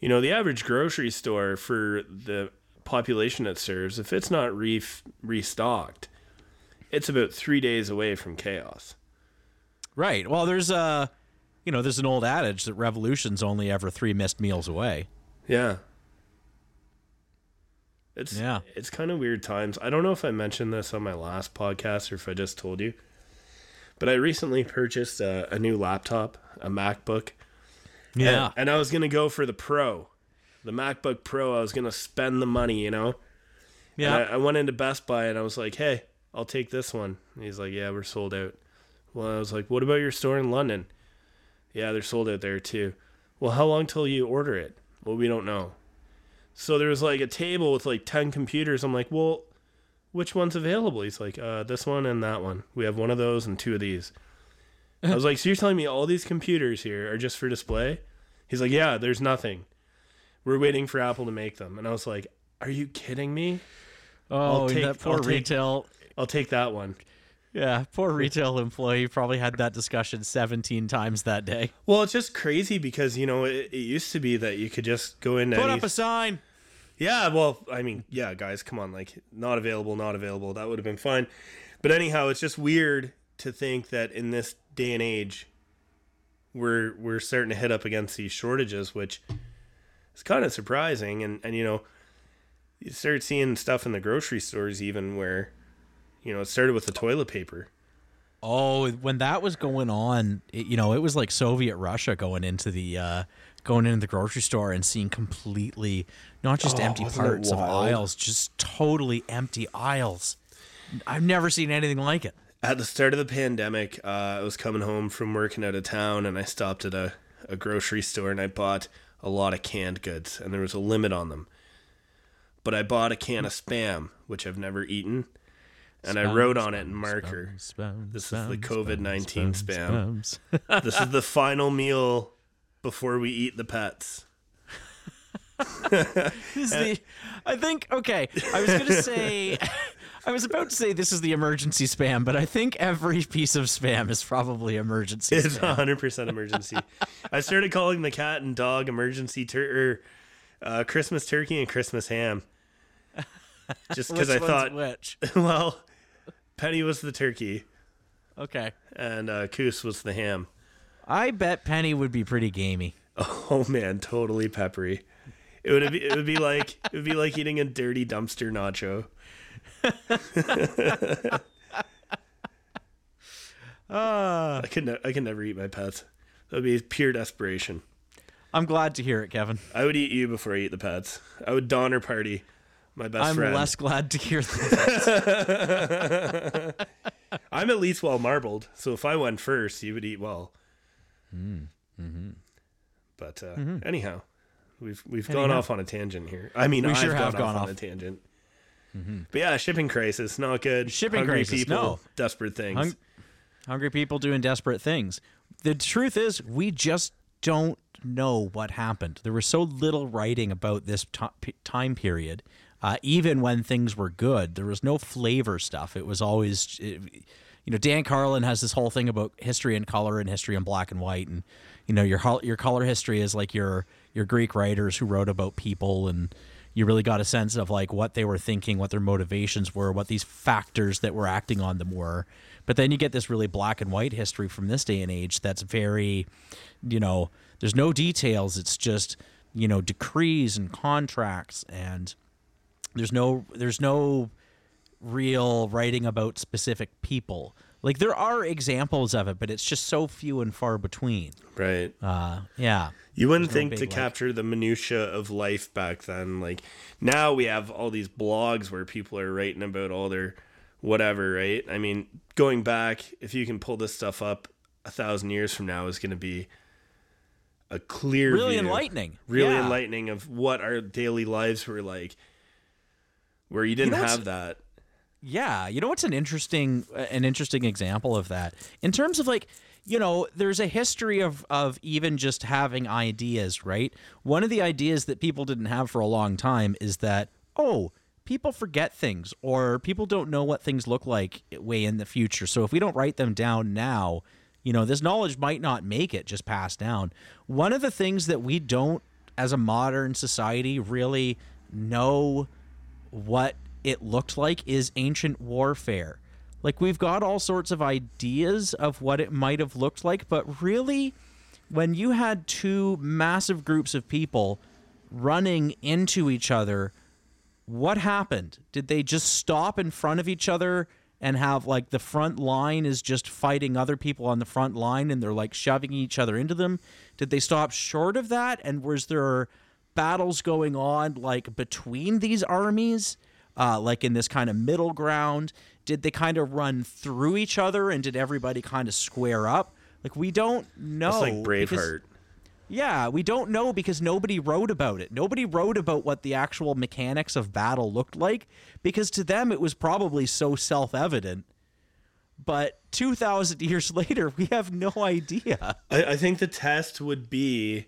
You know, the average grocery store for the population it serves, if it's not re- restocked, it's about three days away from chaos. right well there's a you know there's an old adage that revolution's only ever three missed meals away Yeah. It's Yeah. it's kind of weird times. I don't know if I mentioned this on my last podcast or if I just told you. But I recently purchased a, a new laptop, a MacBook. yeah And, and I was going to go for the Pro. The MacBook Pro, I was going to spend the money, you know? yeah I, I went into Best Buy and I was like, hey, I'll take this one. And he's like, yeah, we're sold out. Well, I was like, what about your store in London? Yeah, they're sold out there too. Well, how long till you order it? Well, we don't know. So there was like a table with like 10 computers. I'm like, well, which one's available? He's like, uh, this one and that one. We have one of those and two of these. <laughs> I was like, so you're telling me all these computers here are just for display? He's like, yeah, there's nothing. We're waiting for Apple to make them. And I was like, are you kidding me? oh take- that poor I'll take- retail I'll take that one. Yeah, poor retail employee probably had that discussion 17 times that day. Well, it's just crazy because you know it, it used to be that you could just go in. And put any, up a sign. Yeah, well, I mean, yeah, guys, come on, like not available, not available. That would have been fine. But anyhow, it's just weird to think that in this day and age, we're we're starting to hit up against these shortages, which is kind of surprising. And and you know, you start seeing stuff in the grocery stores even where, you know, it started with the toilet paper. Oh, when that was going on, it, you know, it was like Soviet Russia going into the uh, going into the grocery store and seeing completely not just Oh, empty parts of aisles, just totally empty aisles. I've never seen anything like it. At the start of the pandemic, uh, I was coming home from working out of town and I stopped at a, a grocery store and I bought a lot of canned goods and there was a limit on them. But I bought a can of spam, which I've never eaten, and I wrote on it in marker. This is the COVID-19 spam. This is the <laughs> final meal before we eat the pets. <laughs> This is the, I think okay. I was gonna say, <laughs> I was about to say this is the emergency spam, but I think every piece of spam is probably emergency. It's spam. 100% emergency. I started calling the cat and dog emergency tur- or, uh, Christmas turkey and Christmas ham. Just because I thought, which. well, Penny was the turkey Okay, and uh, Coos was the ham. I bet Penny would be pretty gamey. <laughs> Oh man, totally peppery. It would be, it would be like it would be like eating a dirty dumpster nacho. I could ne- I could never eat my pets. That would be pure desperation. I'm glad to hear it, Kevin. I would eat you before I eat the pets. I would Donner party my best friend. I'm less glad to hear that. <laughs> I'm at least well marbled, so if I went first, you would eat well. Hmm, mm-hmm. But uh, anyhow, we've we've gone off on a tangent here. I mean, We I've sure gone have off gone on a tangent. But yeah, shipping crisis, not good. Shipping Hungry crisis, people, no. desperate things. Hung- Hungry people doing desperate things. The truth is, we just don't know what happened. There was so little writing about this p- time period. Uh, even when things were good, there was no flavor stuff. It was always, it- you know, Dan Carlin has this whole thing about history and color and history and black and white, and you know, your your color history is like your your Greek writers who wrote about people and you really got a sense of like what they were thinking, what their motivations were, what these factors that were acting on them were. But then you get this really black and white history from this day and age that's very, you know, there's no details. It's just, you know, decrees and contracts and there's no there's no real writing about specific people. Like there are examples of it, but it's just so few and far between. right. Uh, yeah. You wouldn't There's no think to like- capture the minutia of life back then. Like now we have all these blogs where people are writing about all their whatever, right? I mean, going back, if you can pull this stuff up a thousand years from now is going to be a clear Really view, enlightening. really Yeah. enlightening of what our daily lives were like where you didn't know have that. Yeah, you know what's an interesting uh, an interesting example of that in terms of like you know there's a history of of even just having ideas, right? One of the ideas that people didn't have for a long time is that oh, people forget things or people don't know what things look like way in the future. So if we don't write them down now, you know, this knowledge might not make it just passed down. One of the things that we don't as a modern society really know what it looked like is ancient warfare. Like we've got all sorts of ideas of what it might have looked like, but really when you had two massive groups of people running into each other, what happened? Did they just stop in front of each other and have like the front line is just fighting other people on the front line and they're like shoving each other into them? Did they stop short of that? And was there battles going on like between these armies? Uh, like in this kind of middle ground? Did they kind of run through each other and did everybody kind of square up? Like we don't know. It's like because- Braveheart. yeah, we don't know because nobody wrote about it. Nobody wrote about what the actual mechanics of battle looked like because to them it was probably so self evident. But 2,000 <laughs> years later, we have no idea. I, I think the test would be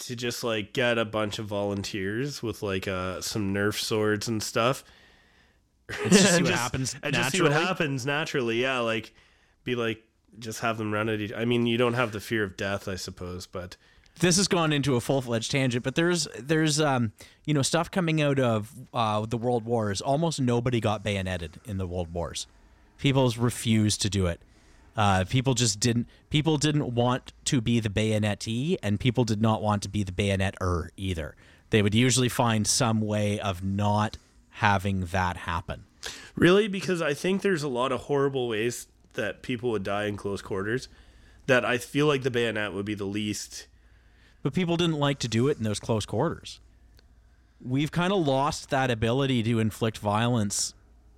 to just like get a bunch of volunteers with like uh, some Nerf swords and stuff, It's <laughs> just see and <laughs> what just, happens and naturally. just see what happens naturally. Yeah, like be like just have them run at each. I mean, you don't have the fear of death, I suppose, but this has gone into a full fledged tangent, but there's there's um you know stuff coming out of uh, the World Wars. Almost nobody got bayoneted in the World Wars. People's refused to do it. Uh, people just didn't. People didn't want to be the bayonetee, and people did not want to be the bayoneter either. They would usually find some way of not having that happen. really because I think there's a lot of horrible ways that people would die in close quarters. That I feel like the bayonet would be the least. But people didn't like to do it in those close quarters. We've kind of lost that ability to inflict violence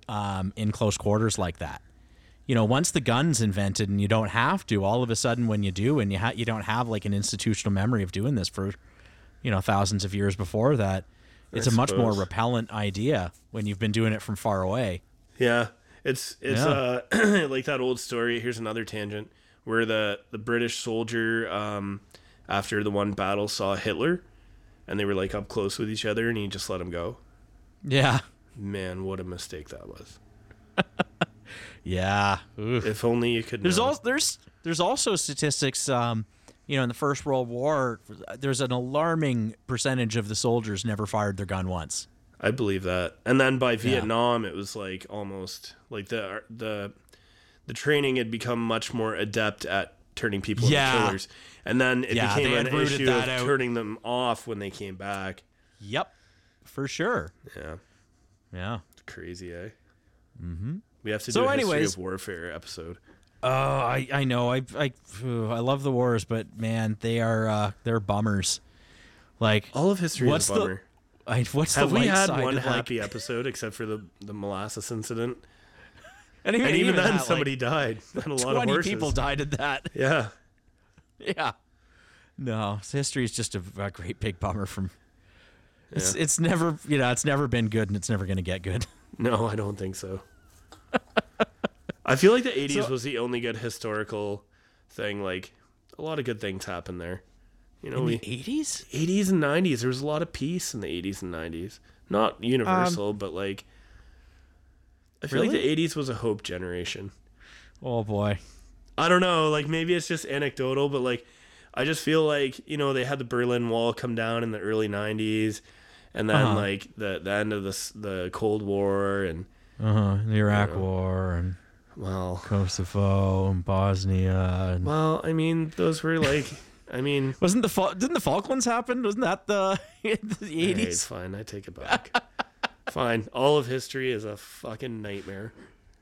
um, in close quarters like that. You know, once the gun's invented and you don't have to, all of a sudden when you do, and you ha- you don't have like an institutional memory of doing this for, you know, thousands of years before that, it's I a much more repellent idea when you've been doing it from far away. Yeah, it's it's Yeah. uh <clears throat> like that old story. Here's another tangent where the the British soldier um after the one battle saw Hitler, and they were like up close with each other, and he just let him go. Yeah. Man, what a mistake that was. <laughs> Yeah. Oof. If only you could. There's also there's there's also statistics. Um, you know, in the First World War, there's an alarming percentage of the soldiers never fired their gun once. I believe that. And then by Vietnam, it was like almost like the the the training had become much more adept at turning people Yeah. into killers. And then it Yeah, became an issue of out. turning them off when they came back. Yep, for sure. Yeah, Yeah. it's crazy, eh? Mm-hmm. We have to So do a anyways- history of warfare episode. Oh, I I know. I I I love the wars, but man, they are uh, they're bummers. Like, All of history What's is a bummer. I, what's Have the we had one like- happy <laughs> episode except for the the molasses incident? <laughs> and even, And even, then, that, like, somebody died. <laughs> And a lot of horses. people died in that. Yeah. Yeah. No, history is just a, a great big bummer. From it's Yeah. it's never you know it's never been good and it's never going to get good. No, I don't think so. <laughs> I feel like the 80s So- was the only good historical thing. Like, a lot of good things happened there. You know, In we the eighties? 80s and 90s, there was a lot of peace in the 80s and 90s. Not universal, but like, I feel like Um, the 80s was a hope generation. Oh boy. I don't know, like maybe it's just anecdotal, but like I just feel like, you know, they had the Berlin Wall come down in the early 90s and then Uh-huh. like the the end of the the Cold War and Uh huh. The Iraq. War and well, Kosovo and Bosnia and well, I mean, those were like I mean, <laughs> wasn't the Fal- didn't the Falklands happen? Wasn't that the <laughs> the hey, it's fine. I take it back. <laughs> fine. All of history is a fucking nightmare.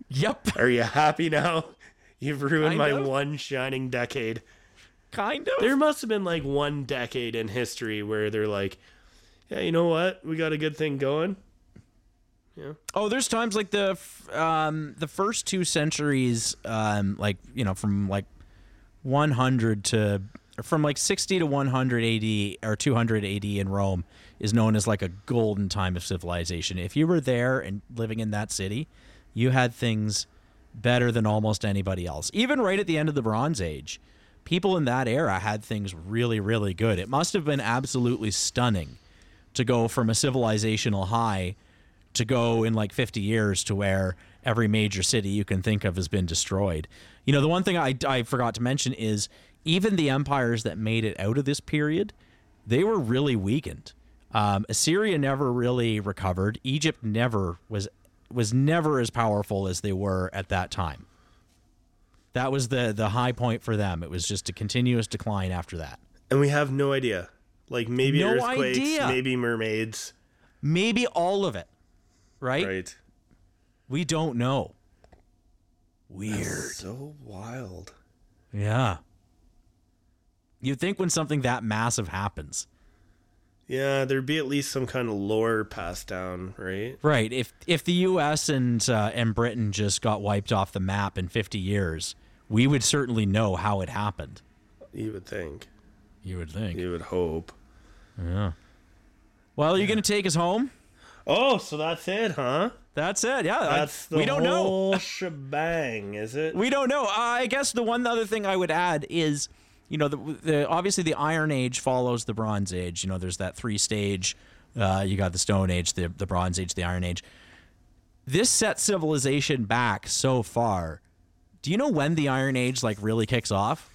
Yep. Are you happy now? You've ruined Kind my of. one shining decade. Kind of. There must have been like one decade in history where they're like, yeah, you know what? We got a good thing going. Yeah. Oh, there's times like the um the first two centuries, um like you know from like 100 to from like 60 to 100 AD or 200 AD in Rome is known as like a golden time of civilization. If you were there and living in that city, you had things better than almost anybody else. Even right at the end of the Bronze Age, people in that era had things really really good. It must have been absolutely stunning to go from a civilizational high to go in like 50 years to where every major city you can think of has been destroyed. You know, the one thing I, I forgot to mention is even the empires that made it out of this period, they were really weakened. Um, Assyria never really recovered. Egypt never was was never as powerful as they were at that time. That was the the high point for them. It was just a continuous decline after that. And we have no idea. Like maybe No earthquakes, idea. maybe mermaids. Maybe all of it. Right? Right. We don't know. Weird. So wild. Yeah. You'd think when something that massive happens, Yeah, there'd be at least some kind of lore passed down, right? right? If if the U.S. and uh, and Britain just got wiped off the map in 50 years, we would certainly know how it happened. You would think. You would think. You would hope. Yeah. Well, are you going to take us home? Oh, so that's it, huh? That's it. Yeah. I- That's the we don't know. <laughs> shebang, is it? We don't know. Uh, I guess the one other thing I would add is, you know, the, the obviously the Iron Age follows the Bronze Age. You know, there's that three stage. Uh, you got the Stone Age, the the Bronze Age, the Iron Age. this set civilization back so far. Do you know when the Iron Age like really kicks off?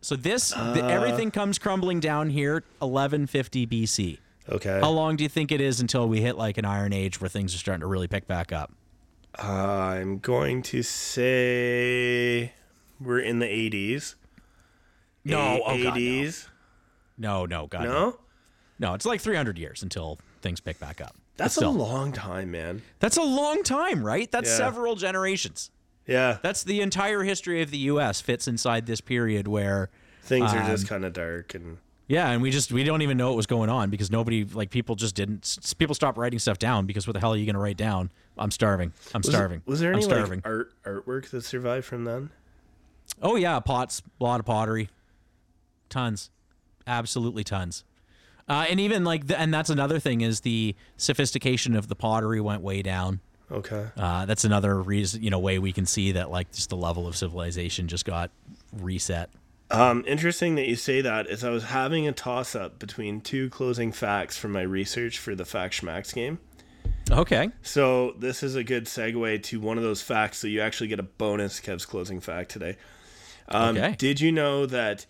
So this the, everything comes crumbling down here 1150 BC. Okay. How long do you think it is until we hit like an Iron Age where things are starting to really pick back up? I'm going to say we're in the 80s. No, oh God, no. 80s. No, no, God, no. No? No, it's like 300 years until things pick back up. That's a long time, man. that's a long time, right? That's Yeah. several generations. Yeah. That's the entire history of the U.S. fits inside this period where, Things are just Um, kind of dark and yeah, and we just we don't even know what was going on because nobody like people just didn't people stopped writing stuff down because what the hell are you going to write down? I'm starving. I'm was, starving. Was there I'm any starving. like art artwork that survived from then? Oh yeah, pots, a lot of pottery, tons, absolutely tons. Uh, and even like, the, and that's another thing is the sophistication of the pottery went way down. Okay. Uh, that's another reason, you know, way we can see that like just the level of civilization just got reset. Um, interesting that you say that. Is I was having a toss up between two closing facts from my research for the Fact Schmacks game. Okay. So this is a good segue to one of those facts. So you actually get a bonus Kev's closing fact today. Um, Okay. Did you know that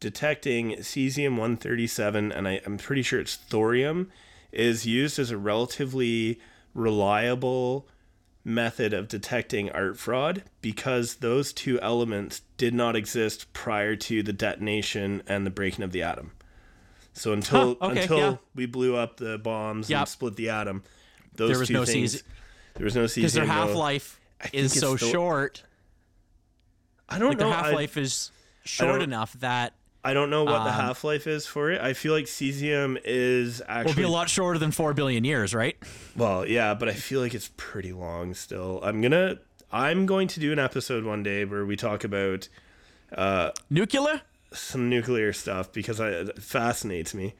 detecting cesium 137 and I, I'm pretty sure it's thorium is used as a relatively reliable method of detecting art fraud because those two elements did not exist prior to the detonation and the breaking of the atom. So until Huh, okay, until yeah. we blew up the bombs and split the atom, those There was two no things, cesium- there was no cesium. Because their half life is so the- short. I don't Like know. their half life is short enough that I don't know what the Um, half life is for it. I feel like cesium is actually will be a lot shorter than four billion years, right? well, yeah, but I feel like it's pretty long still. I'm gonna I'm going to do an episode one day where we talk about uh, Nuclear? some nuclear stuff because I, it fascinates me.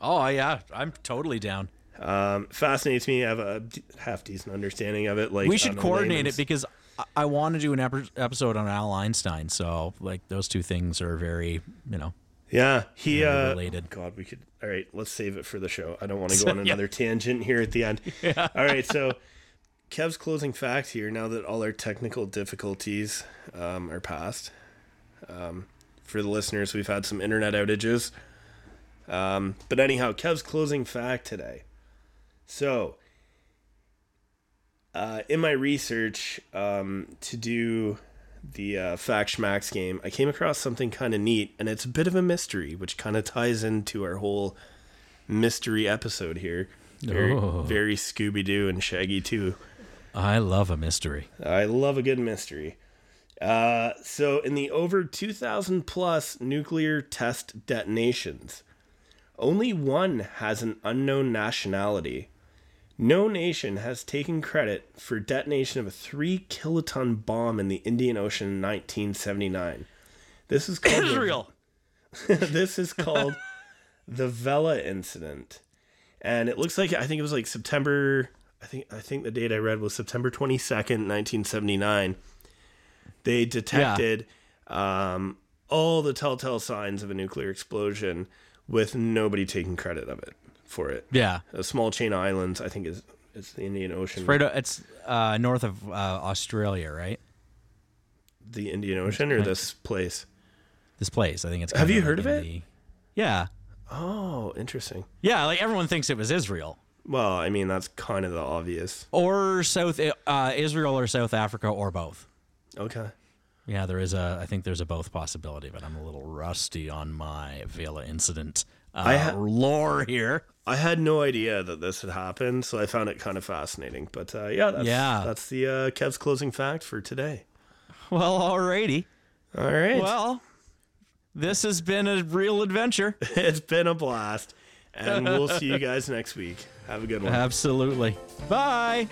Oh yeah, I'm totally down. Um, fascinates me. I have a half decent understanding of it. Like we should coordinate it because I, I want to do an ep- episode on Al Einstein. So like those two things are very, you know, Yeah, he uh, related. God, we could. All right, let's save it for the show. I don't want to <laughs> go on Yeah. another tangent here at the end. <laughs> All right, so Kev's closing fact here. Now that all our technical difficulties um, are past, um, for the listeners, we've had some internet outages. Um, but anyhow, Kev's closing fact today. So, uh, in my research um, to do the uh, Fact Schmacks game, I came across something kind of neat, and it's a bit of a mystery, which kind of ties into our whole mystery episode here. Very, Oh. very Scooby Doo and Shaggy too. I love a mystery. I love a good mystery. Uh, so, in the over 2,000 plus nuclear test detonations, only one has an unknown nationality. No nation has taken credit for detonation of a three kiloton bomb in the Indian Ocean in 1979. This is called the- <laughs> this is called the Vela incident. And it looks like I think it was like September I think I think the date I read was September 22nd, 1979. They detected um, all the telltale signs of a nuclear explosion with nobody taking credit of it for it. Yeah, A small chain of islands, I think is it's the Indian Ocean. right. It's uh, north of uh, Australia, right? the Indian Ocean or this place? This place, I think it's. Have you heard of it? the- yeah, Oh, interesting. yeah. Like everyone thinks it was Israel Well, I mean that's kind of the obvious. or South uh, Israel or South Africa or both. Okay. Yeah, there is a. I think there's a both possibility, but I'm a little rusty on my Vela incident uh, I ha- lore here. I had no idea that this had happened, so I found it kind of fascinating. But uh, yeah, that's, Yeah. that's the uh, Kev's closing fact for today. <laughs> Well, alrighty. All right, Well, this has been a real adventure. <laughs> it's been a blast, and we'll see you <laughs> guys next week. Have a good one. Absolutely. Bye.